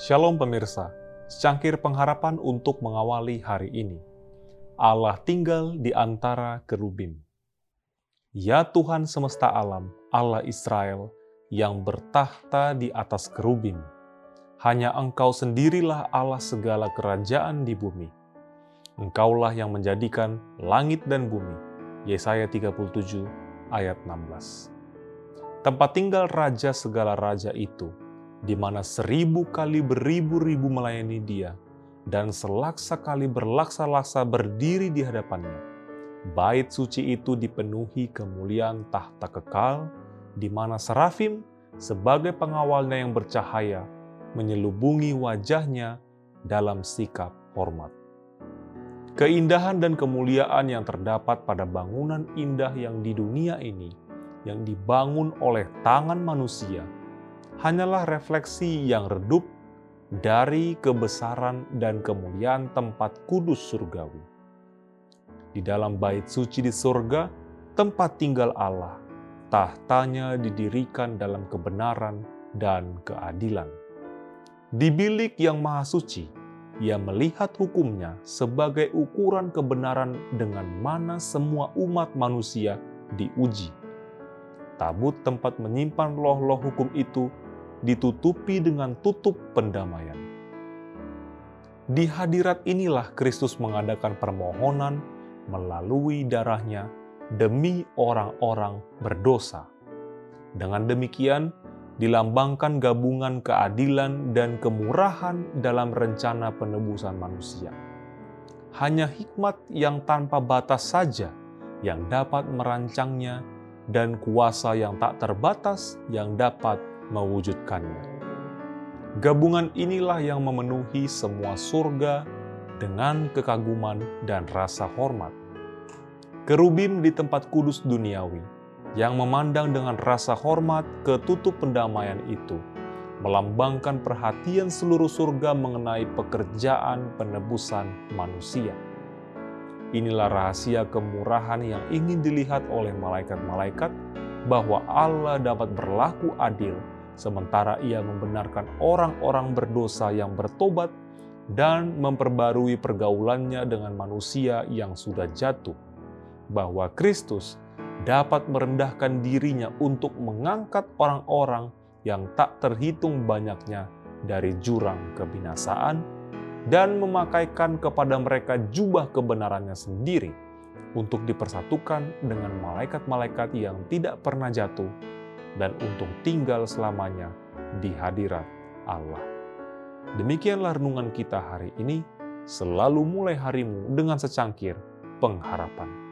Shalom pemirsa, secangkir pengharapan untuk mengawali hari ini. Allah tinggal di antara kerubim. Ya Tuhan semesta alam, Allah Israel, yang bertahta di atas kerubim. Hanya Engkau sendirilah Allah segala kerajaan di bumi. Engkaulah yang menjadikan langit dan bumi. Yesaya 37 ayat 16. Tempat tinggal raja segala raja itu, di mana seribu kali beribu-ribu melayani dia, dan selaksa kali berlaksa-laksa berdiri di hadapannya. Bait suci itu dipenuhi kemuliaan tahta kekal, di mana serafim sebagai pengawalnya yang bercahaya menyelubungi wajahnya dalam sikap hormat. Keindahan dan kemuliaan yang terdapat pada bangunan indah yang di dunia ini yang dibangun oleh tangan manusia hanyalah refleksi yang redup dari kebesaran dan kemuliaan tempat kudus surgawi. Di dalam bait suci di surga, tempat tinggal Allah, tahtanya didirikan dalam kebenaran dan keadilan. Di bilik yang maha suci, ia melihat hukumnya sebagai ukuran kebenaran dengan mana semua umat manusia diuji tabut tempat menyimpan loh-loh hukum itu ditutupi dengan tutup pendamaian. Di hadirat inilah Kristus mengadakan permohonan melalui darahnya demi orang-orang berdosa. Dengan demikian, dilambangkan gabungan keadilan dan kemurahan dalam rencana penebusan manusia. Hanya hikmat yang tanpa batas saja yang dapat merancangnya dan kuasa yang tak terbatas yang dapat mewujudkannya. Gabungan inilah yang memenuhi semua surga dengan kekaguman dan rasa hormat. Kerubim di tempat kudus duniawi yang memandang dengan rasa hormat ke tutup pendamaian itu melambangkan perhatian seluruh surga mengenai pekerjaan penebusan manusia. Inilah rahasia kemurahan yang ingin dilihat oleh malaikat-malaikat bahwa Allah dapat berlaku adil sementara ia membenarkan orang-orang berdosa yang bertobat dan memperbarui pergaulannya dengan manusia yang sudah jatuh. Bahwa Kristus dapat merendahkan dirinya untuk mengangkat orang-orang yang tak terhitung banyaknya dari jurang kebinasaan dan memakaikan kepada mereka jubah kebenarannya sendiri untuk dipersatukan dengan malaikat-malaikat yang tidak pernah jatuh dan untuk tinggal selamanya di hadirat Allah. Demikianlah renungan kita hari ini, selalu mulai harimu dengan secangkir pengharapan.